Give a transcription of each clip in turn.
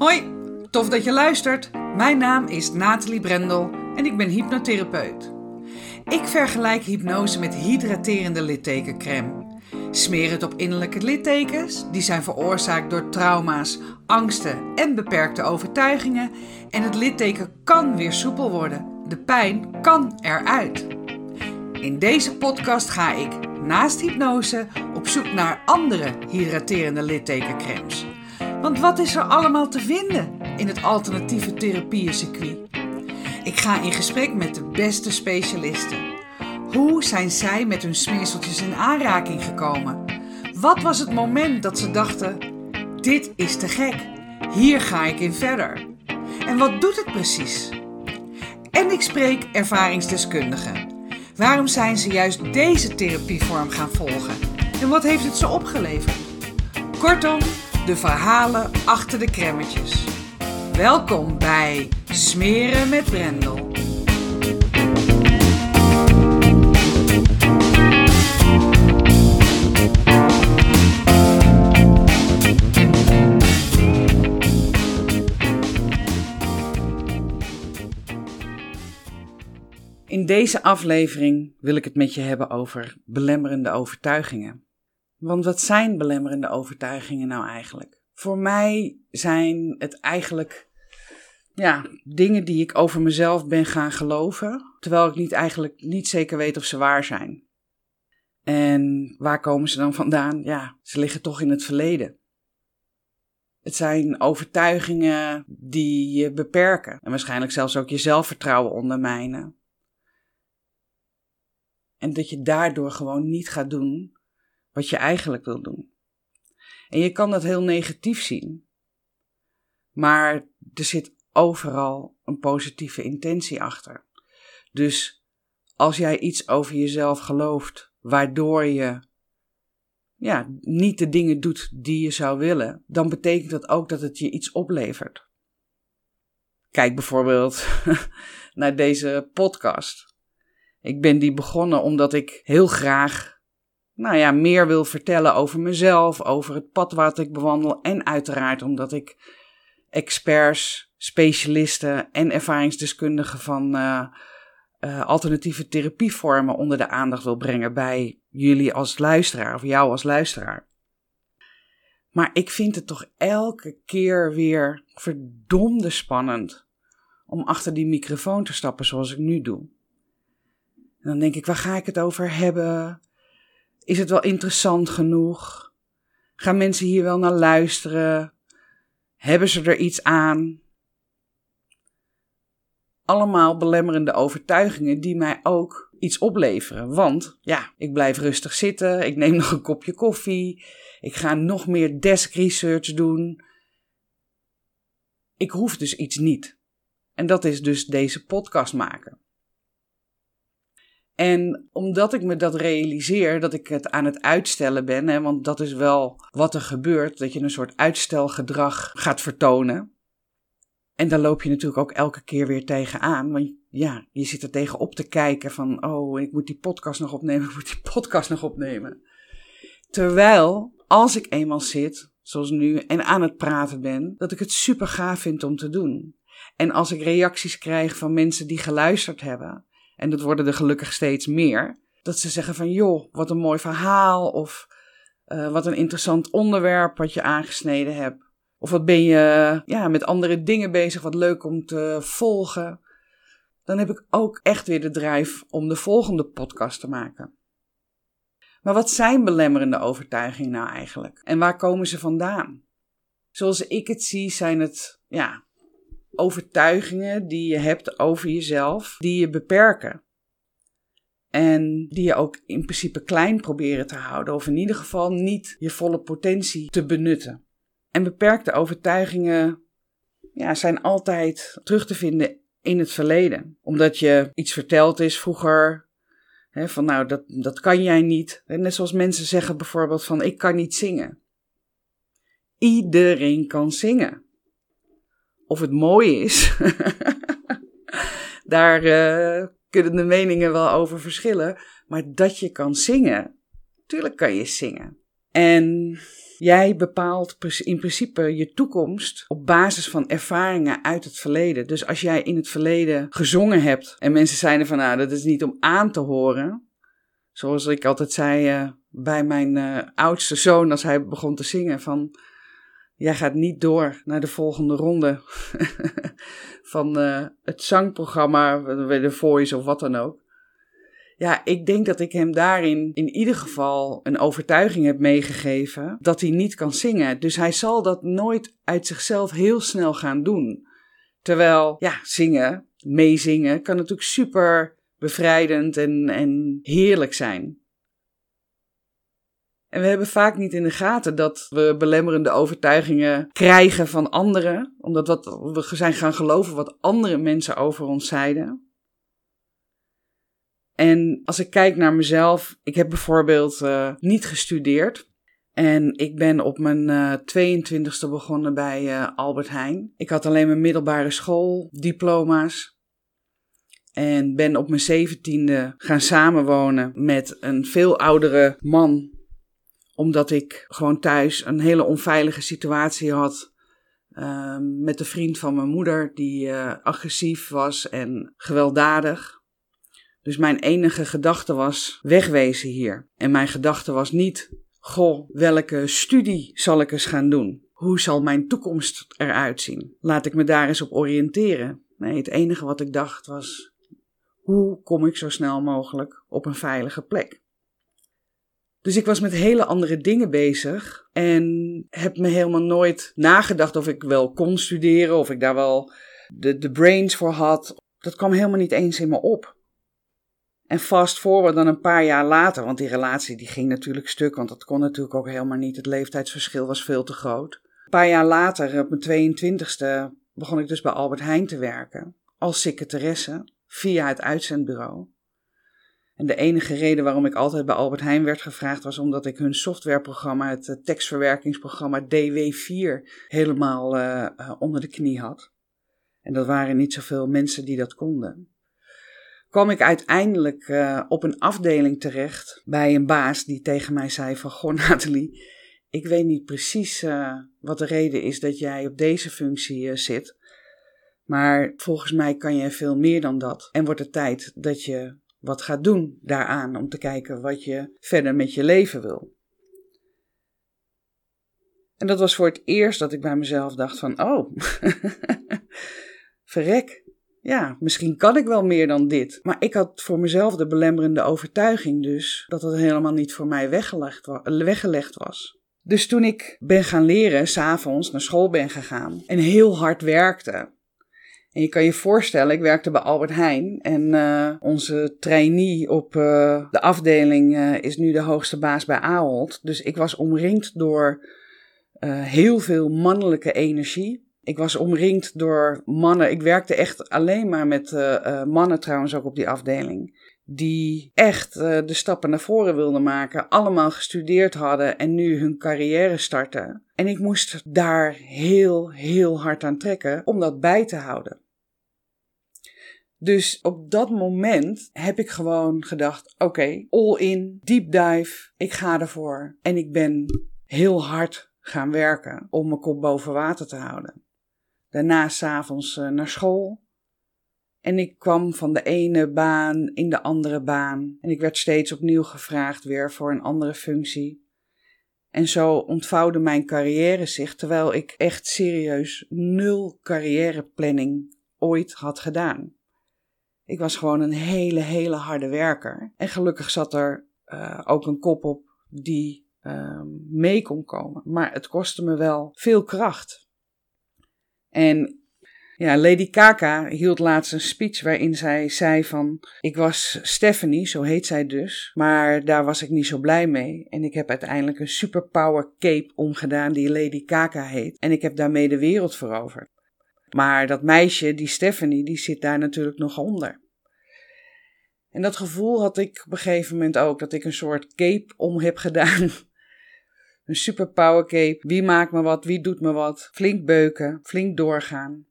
Hoi, tof dat je luistert. Mijn naam is Nathalie Brendel en ik ben hypnotherapeut. Ik vergelijk hypnose met hydraterende littekencrème. Smeer het op innerlijke littekens, die zijn veroorzaakt door trauma's, angsten en beperkte overtuigingen. En het litteken kan weer soepel worden. De pijn kan eruit. In deze podcast ga ik, naast hypnose, op zoek naar andere hydraterende littekencremes. Want wat is er allemaal te vinden in het alternatieve therapieëncircuit? Ik ga in gesprek met de beste specialisten. Hoe zijn zij met hun smeerseltjes in aanraking gekomen? Wat was het moment dat ze dachten: dit is te gek, hier ga ik in verder? En wat doet het precies? En ik spreek ervaringsdeskundigen. Waarom zijn ze juist deze therapievorm gaan volgen? En wat heeft het ze opgeleverd? Kortom, de verhalen achter de kremmetjes. Welkom bij Smeren met Brendel. In deze aflevering wil ik het met je hebben over belemmerende overtuigingen. Want wat zijn belemmerende overtuigingen nou eigenlijk? Voor mij zijn het eigenlijk ja, dingen die ik over mezelf ben gaan geloven, terwijl ik niet eigenlijk niet zeker weet of ze waar zijn. En waar komen ze dan vandaan? Ja, ze liggen toch in het verleden. Het zijn overtuigingen die je beperken en waarschijnlijk zelfs ook je zelfvertrouwen ondermijnen. En dat je daardoor gewoon niet gaat doen wat je eigenlijk wil doen. En je kan dat heel negatief zien, maar er zit overal een positieve intentie achter. Dus als jij iets over jezelf gelooft, waardoor je ja, niet de dingen doet die je zou willen, dan betekent dat ook dat het je iets oplevert. Kijk bijvoorbeeld naar deze podcast. Ik ben die begonnen omdat ik heel graag nou ja, meer wil vertellen over mezelf, over het pad wat ik bewandel. En uiteraard omdat ik experts, specialisten en ervaringsdeskundigen van uh, uh, alternatieve therapievormen onder de aandacht wil brengen bij jullie als luisteraar of jou als luisteraar. Maar ik vind het toch elke keer weer verdomde spannend om achter die microfoon te stappen zoals ik nu doe. En dan denk ik, waar ga ik het over hebben? Is het wel interessant genoeg? Gaan mensen hier wel naar luisteren? Hebben ze er iets aan? Allemaal belemmerende overtuigingen die mij ook iets opleveren. Want ja, ik blijf rustig zitten, ik neem nog een kopje koffie, ik ga nog meer desk research doen. Ik hoef dus iets niet. En dat is dus deze podcast maken. En omdat ik me dat realiseer, dat ik het aan het uitstellen ben, hè, want dat is wel wat er gebeurt, dat je een soort uitstelgedrag gaat vertonen. En daar loop je natuurlijk ook elke keer weer tegenaan. Want ja, je zit er tegen op te kijken van, oh, ik moet die podcast nog opnemen, ik moet die podcast nog opnemen. Terwijl, als ik eenmaal zit, zoals nu, en aan het praten ben, dat ik het super gaaf vind om te doen. En als ik reacties krijg van mensen die geluisterd hebben, en dat worden er gelukkig steeds meer, dat ze zeggen van joh, wat een mooi verhaal of uh, wat een interessant onderwerp wat je aangesneden hebt. Of wat ben je ja, met andere dingen bezig, wat leuk om te volgen. Dan heb ik ook echt weer de drijf om de volgende podcast te maken. Maar wat zijn belemmerende overtuigingen nou eigenlijk? En waar komen ze vandaan? Zoals ik het zie, zijn het ja, overtuigingen die je hebt over jezelf, die je beperken. En die je ook in principe klein proberen te houden, of in ieder geval niet je volle potentie te benutten. En beperkte overtuigingen ja, zijn altijd terug te vinden in het verleden. Omdat je iets verteld is vroeger, hè, van nou, dat, dat kan jij niet. net zoals mensen zeggen bijvoorbeeld van ik kan niet zingen. Iedereen kan zingen. Of het mooi is, daar uh, kunnen de meningen wel over verschillen. Maar dat je kan zingen, tuurlijk kan je zingen. En jij bepaalt in principe je toekomst op basis van ervaringen uit het verleden. Dus als jij in het verleden gezongen hebt en mensen zeiden van nou, dat is niet om aan te horen. Zoals ik altijd zei uh, bij mijn uh, oudste zoon als hij begon te zingen van jij gaat niet door naar de volgende ronde van uh, het zangprogramma, de Voice of wat dan ook. Ja, ik denk dat ik hem daarin in ieder geval een overtuiging heb meegegeven dat hij niet kan zingen. Dus hij zal dat nooit uit zichzelf heel snel gaan doen. Terwijl, ja, zingen, meezingen, kan natuurlijk super bevrijdend en, en heerlijk zijn. En we hebben vaak niet in de gaten dat we belemmerende overtuigingen krijgen van anderen, omdat wat, we zijn gaan geloven wat andere mensen over ons zeiden. En als ik kijk naar mezelf, ik heb bijvoorbeeld uh, niet gestudeerd. En ik ben op mijn uh, eh, 22e begonnen bij uh, Albert Heijn. Ik had alleen mijn middelbare schooldiploma's. En ben op mijn 17e gaan samenwonen met een veel oudere man. Omdat ik gewoon thuis een hele onveilige situatie had. Uh, met de vriend van mijn moeder, die agressief was en gewelddadig. Dus mijn enige gedachte was wegwezen hier. En mijn gedachte was niet, goh, welke studie zal ik eens gaan doen? Hoe zal mijn toekomst eruit zien? Laat ik me daar eens op oriënteren. Nee, het enige wat ik dacht was, hoe kom ik zo snel mogelijk op een veilige plek? Dus ik was met hele andere dingen bezig en heb me helemaal nooit nagedacht of ik wel kon studeren, of ik daar wel de, brains voor had. Dat kwam helemaal niet eens in me op. En fast forward dan een paar jaar later, want die relatie die ging natuurlijk stuk, want dat kon natuurlijk ook helemaal niet. Het leeftijdsverschil was veel te groot. Een paar jaar later, op mijn 22e, begon ik dus bij Albert Heijn te werken. Als secretaresse, via het uitzendbureau. En de enige reden waarom ik altijd bij Albert Heijn werd gevraagd was omdat ik hun softwareprogramma, het eh, tekstverwerkingsprogramma DW4, helemaal uh, onder de knie had. En dat waren niet zoveel mensen die dat konden kwam ik uiteindelijk op een afdeling terecht bij een baas die tegen mij zei van, goh Nathalie, ik weet niet precies wat de reden is dat jij op deze functie zit, maar volgens mij kan je veel meer dan dat en wordt het tijd dat je wat gaat doen daaraan om te kijken wat je verder met je leven wil. En dat was voor het eerst dat ik bij mezelf dacht van, oh, verrek, ja, misschien kan ik wel meer dan dit. Maar ik had voor mezelf de belemmerende overtuiging dus dat het helemaal niet voor mij weggelegd, weggelegd was. Dus toen ik ben gaan leren, s'avonds naar school ben gegaan en heel hard werkte. En je kan je voorstellen, ik werkte bij Albert Heijn en uh, onze trainee op uh, de afdeling uh, is nu de hoogste baas bij Ahold. Dus ik was omringd door heel veel mannelijke energie. Ik was omringd door mannen. Ik werkte echt alleen maar met mannen trouwens ook op die afdeling. Die echt uh, de stappen naar voren wilden maken. Allemaal gestudeerd hadden en nu hun carrière starten. En ik moest daar heel, heel hard aan trekken om dat bij te houden. Dus op dat moment heb ik gewoon gedacht: oké, all in, deep dive, ik ga ervoor. En ik ben heel hard gaan werken om mijn kop boven water te houden. Daarna s'avonds uh, naar school. En ik kwam van de ene baan in de andere baan. En ik werd steeds opnieuw gevraagd weer voor een andere functie. En zo ontvouwde mijn carrière zich, terwijl ik echt serieus nul carrièreplanning ooit had gedaan. Ik was gewoon een hele, hele harde werker. En gelukkig zat er uh, ook een kop op die uh, mee kon komen. Maar het kostte me wel veel kracht. En ja, Lady Kaka hield laatst een speech waarin zij zei van... Ik was Stephanie, zo heet zij dus, maar daar was ik niet zo blij mee. En ik heb uiteindelijk een superpower cape omgedaan die Lady Kaka heet. En ik heb daarmee de wereld veroverd. Maar dat meisje, die Stephanie, die zit daar natuurlijk nog onder. En dat gevoel had ik op een gegeven moment ook, dat ik een soort cape om heb gedaan een superpower cape. Wie maakt me wat? Wie doet me wat? Flink beuken, flink doorgaan.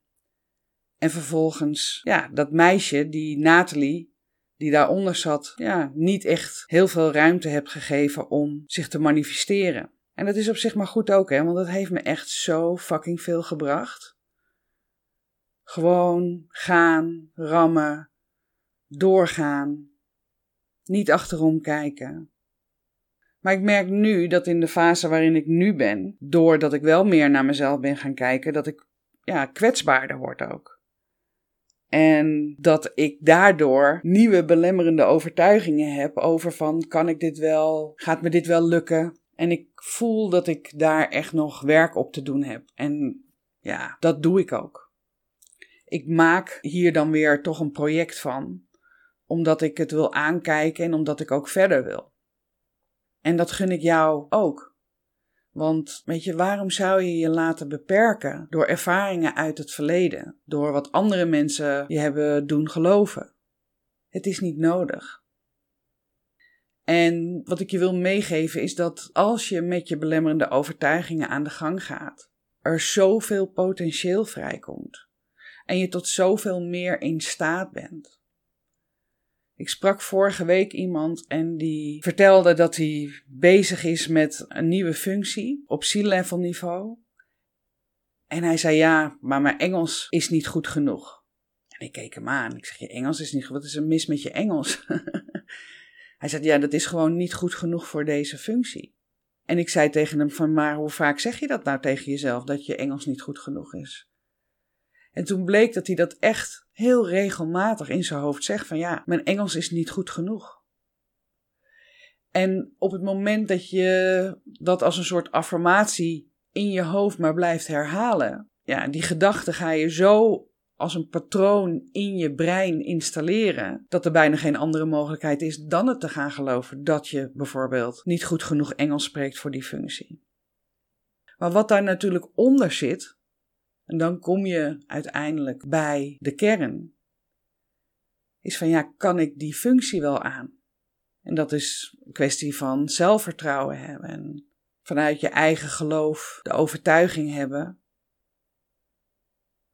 En vervolgens, ja, dat meisje, die Natalie, die daaronder zat, ja, niet echt heel veel ruimte heb gegeven om zich te manifesteren. En dat is op zich maar goed ook, hè, want dat heeft me echt zo fucking veel gebracht. Gewoon gaan, rammen, doorgaan, niet achterom kijken. Maar ik merk nu dat in de fase waarin ik nu ben, doordat ik wel meer naar mezelf ben gaan kijken, dat ik ja, kwetsbaarder word ook. En dat ik daardoor nieuwe belemmerende overtuigingen heb over van kan ik dit wel, gaat me dit wel lukken? En ik voel dat ik daar echt nog werk op te doen heb. En ja, dat doe ik ook. Ik maak hier dan weer toch een project van, omdat ik het wil aankijken en omdat ik ook verder wil. En dat gun ik jou ook. Want weet je, waarom zou je je laten beperken door ervaringen uit het verleden, door wat andere mensen je hebben doen geloven? Het is niet nodig. En wat ik je wil meegeven is dat als je met je belemmerende overtuigingen aan de gang gaat, er zoveel potentieel vrijkomt en je tot zoveel meer in staat bent. Ik sprak vorige week iemand en die vertelde dat hij bezig is met een nieuwe functie op C-level niveau. En hij zei ja, maar mijn Engels is niet goed genoeg. En ik keek hem aan. Ik zeg, je Engels is niet goed. Wat is er mis met je Engels? hij zei, ja, dat is gewoon niet goed genoeg voor deze functie. En ik zei tegen hem van, maar hoe vaak zeg je dat nou tegen jezelf, dat je Engels niet goed genoeg is? En toen bleek dat hij dat echt heel regelmatig in zijn hoofd zegt: van ja, mijn Engels is niet goed genoeg. En op het moment dat je dat als een soort affirmatie in je hoofd maar blijft herhalen, ja, die gedachte ga je zo als een patroon in je brein installeren, dat er bijna geen andere mogelijkheid is dan het te gaan geloven dat je bijvoorbeeld niet goed genoeg Engels spreekt voor die functie. Maar wat daar natuurlijk onder zit, en dan kom je uiteindelijk bij de kern. Is van ja, kan ik die functie wel aan? En dat is een kwestie van zelfvertrouwen hebben en vanuit je eigen geloof de overtuiging hebben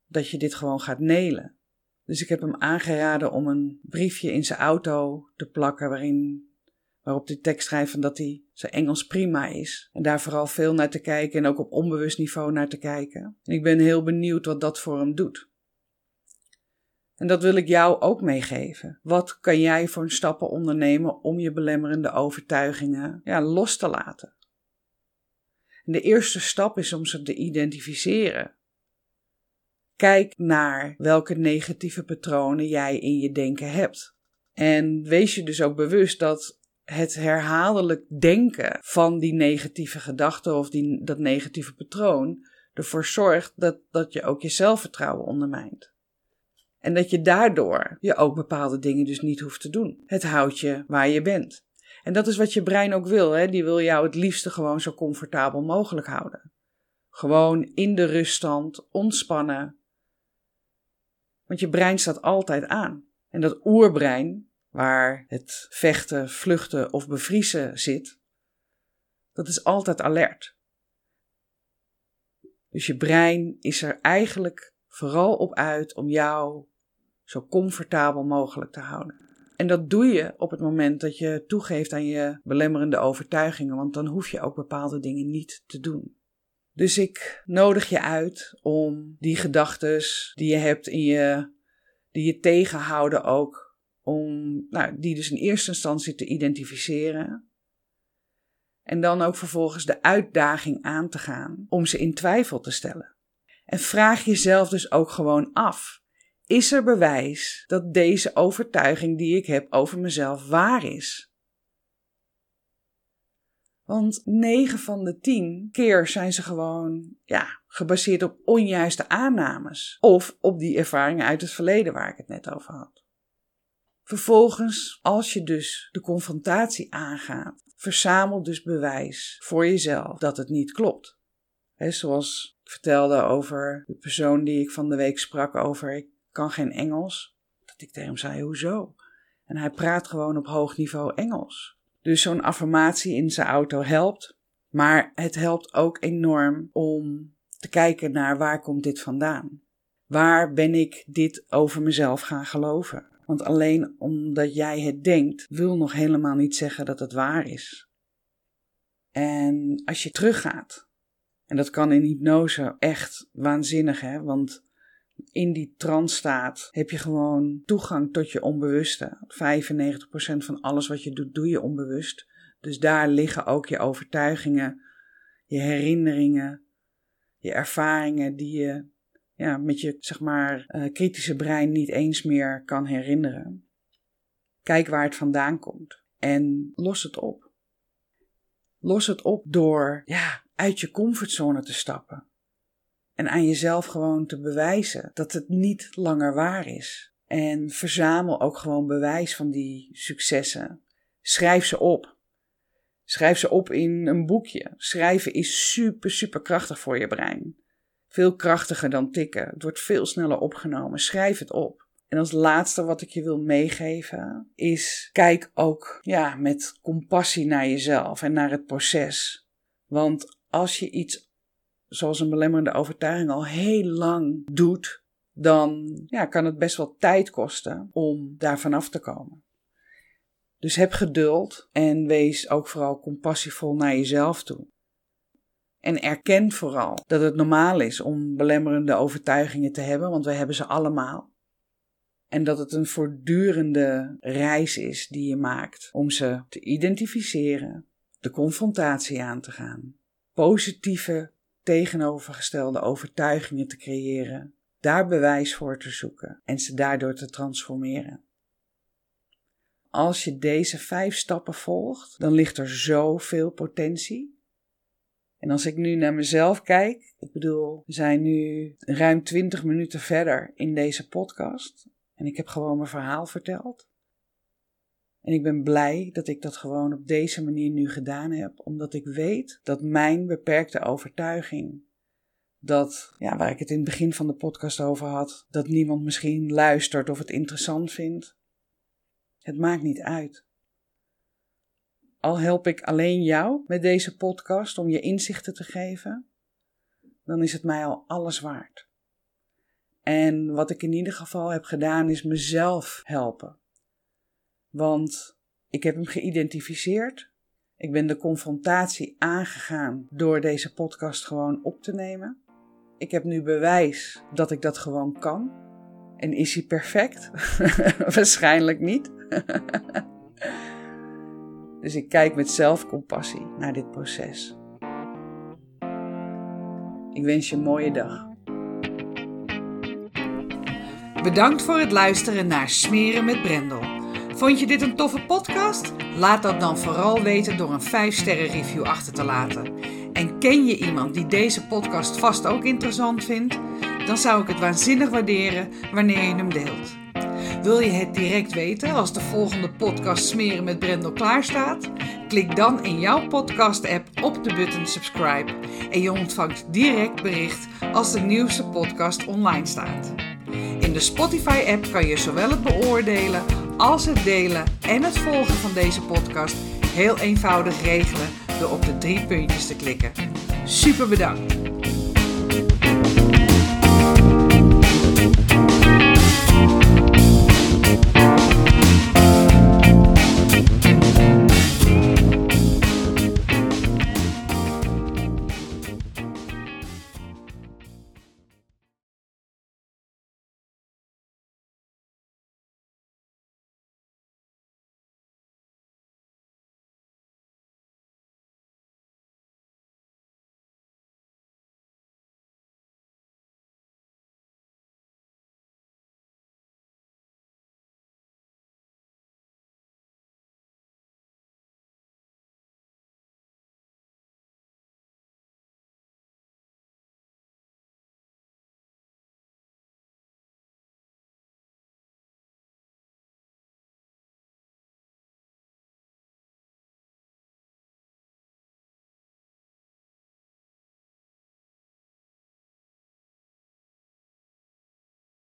dat je dit gewoon gaat nelen. Dus ik heb hem aangeraden om een briefje in zijn auto te plakken waarin waarop die tekst schrijft dat hij zijn Engels prima is. En daar vooral veel naar te kijken en ook op onbewust niveau naar te kijken. En ik ben heel benieuwd wat dat voor hem doet. En dat wil ik jou ook meegeven. Wat kan jij voor stappen ondernemen om je belemmerende overtuigingen ja, los te laten? En de eerste stap is om ze te identificeren. Kijk naar welke negatieve patronen jij in je denken hebt. En wees je dus ook bewust dat het herhaaldelijk denken van die negatieve gedachten of die, dat negatieve patroon ervoor zorgt dat, dat je ook je zelfvertrouwen ondermijnt. En dat je daardoor je ook bepaalde dingen dus niet hoeft te doen. Het houdt je waar je bent. En dat is wat je brein ook wil. Hè? Die wil jou het liefste gewoon zo comfortabel mogelijk houden. Gewoon in de ruststand, ontspannen. Want je brein staat altijd aan. En dat oerbrein, waar het vechten, vluchten of bevriezen zit, dat is altijd alert. Dus je brein is er eigenlijk vooral op uit om jou zo comfortabel mogelijk te houden. En dat doe je op het moment dat je toegeeft aan je belemmerende overtuigingen, want dan hoef je ook bepaalde dingen niet te doen. Dus ik nodig je uit om die gedachten die je hebt in je, die je tegenhouden ook om nou, die dus in eerste instantie te identificeren. En dan ook vervolgens de uitdaging aan te gaan om ze in twijfel te stellen. En vraag jezelf dus ook gewoon af: is er bewijs dat deze overtuiging die ik heb over mezelf waar is? Want 9 van de 10 keer zijn ze gewoon ja, gebaseerd op onjuiste aannames of op die ervaringen uit het verleden waar ik het net over had. Vervolgens, als je dus de confrontatie aangaat, verzamel dus bewijs voor jezelf dat het niet klopt. He, zoals ik vertelde over de persoon die ik van de week sprak over ik kan geen Engels. Dat ik tegen hem zei, hoezo? En hij praat gewoon op hoog niveau Engels. Dus zo'n affirmatie in zijn auto helpt. Maar het helpt ook enorm om te kijken naar waar komt dit vandaan? Waar ben ik dit over mezelf gaan geloven? Want alleen omdat jij het denkt, wil nog helemaal niet zeggen dat het waar is. En als je teruggaat, en dat kan in hypnose echt waanzinnig, hè? Want in die trance-staat heb je gewoon toegang tot je onbewuste. 95% van alles wat je doet, doe je onbewust. Dus daar liggen ook je overtuigingen, je herinneringen, je ervaringen die je ja, met je zeg maar uh, kritische brein niet eens meer kan herinneren. Kijk waar het vandaan komt en los het op. Los het op door ja, uit je comfortzone te stappen. En aan jezelf gewoon te bewijzen dat het niet langer waar is. En verzamel ook gewoon bewijs van die successen. Schrijf ze op. Schrijf ze op in een boekje. Schrijven is super, super krachtig voor je brein. Veel krachtiger dan tikken. Het wordt veel sneller opgenomen. Schrijf het op. En als laatste wat ik je wil meegeven is: kijk ook ja, met compassie naar jezelf en naar het proces. Want als je iets zoals een belemmerende overtuiging al heel lang doet, dan ja, kan het best wel tijd kosten om daar vanaf te komen. Dus heb geduld en wees ook vooral compassievol naar jezelf toe. En erken vooral dat het normaal is om belemmerende overtuigingen te hebben, want we hebben ze allemaal. En dat het een voortdurende reis is die je maakt om ze te identificeren, de confrontatie aan te gaan, positieve tegenovergestelde overtuigingen te creëren, daar bewijs voor te zoeken en ze daardoor te transformeren. Als je deze vijf stappen volgt, dan ligt er zoveel potentie. En als ik nu naar mezelf kijk, ik bedoel, we zijn nu ruim 20 minuten verder in deze podcast en ik heb gewoon mijn verhaal verteld. En ik ben blij dat ik dat gewoon op deze manier nu gedaan heb, omdat ik weet dat mijn beperkte overtuiging, dat, ja, waar ik het in het begin van de podcast over had, dat niemand misschien luistert of het interessant vindt, het maakt niet uit. Al help ik alleen jou met deze podcast om je inzichten te geven, dan is het mij al alles waard. En wat ik in ieder geval heb gedaan is mezelf helpen. Want ik heb hem geïdentificeerd. Ik ben de confrontatie aangegaan door deze podcast gewoon op te nemen. Ik heb nu bewijs dat ik dat gewoon kan. En is hij perfect? Waarschijnlijk niet. dus ik kijk met zelfcompassie naar dit proces. Ik wens je een mooie dag. Bedankt voor het luisteren naar Smeren met Brendel. Vond je dit een toffe podcast? Laat dat dan vooral weten door een 5-sterren review achter te laten. En ken je iemand die deze podcast vast ook interessant vindt? Dan zou ik het waanzinnig waarderen wanneer je hem deelt. Wil je het direct weten als de volgende podcast Smeren met Brendel klaar staat? Klik dan in jouw podcast-app op de button subscribe en je ontvangt direct bericht als de nieuwste podcast online staat. In de Spotify-app kan je zowel het beoordelen als het delen en het volgen van deze podcast heel eenvoudig regelen door op de drie puntjes te klikken. Super bedankt!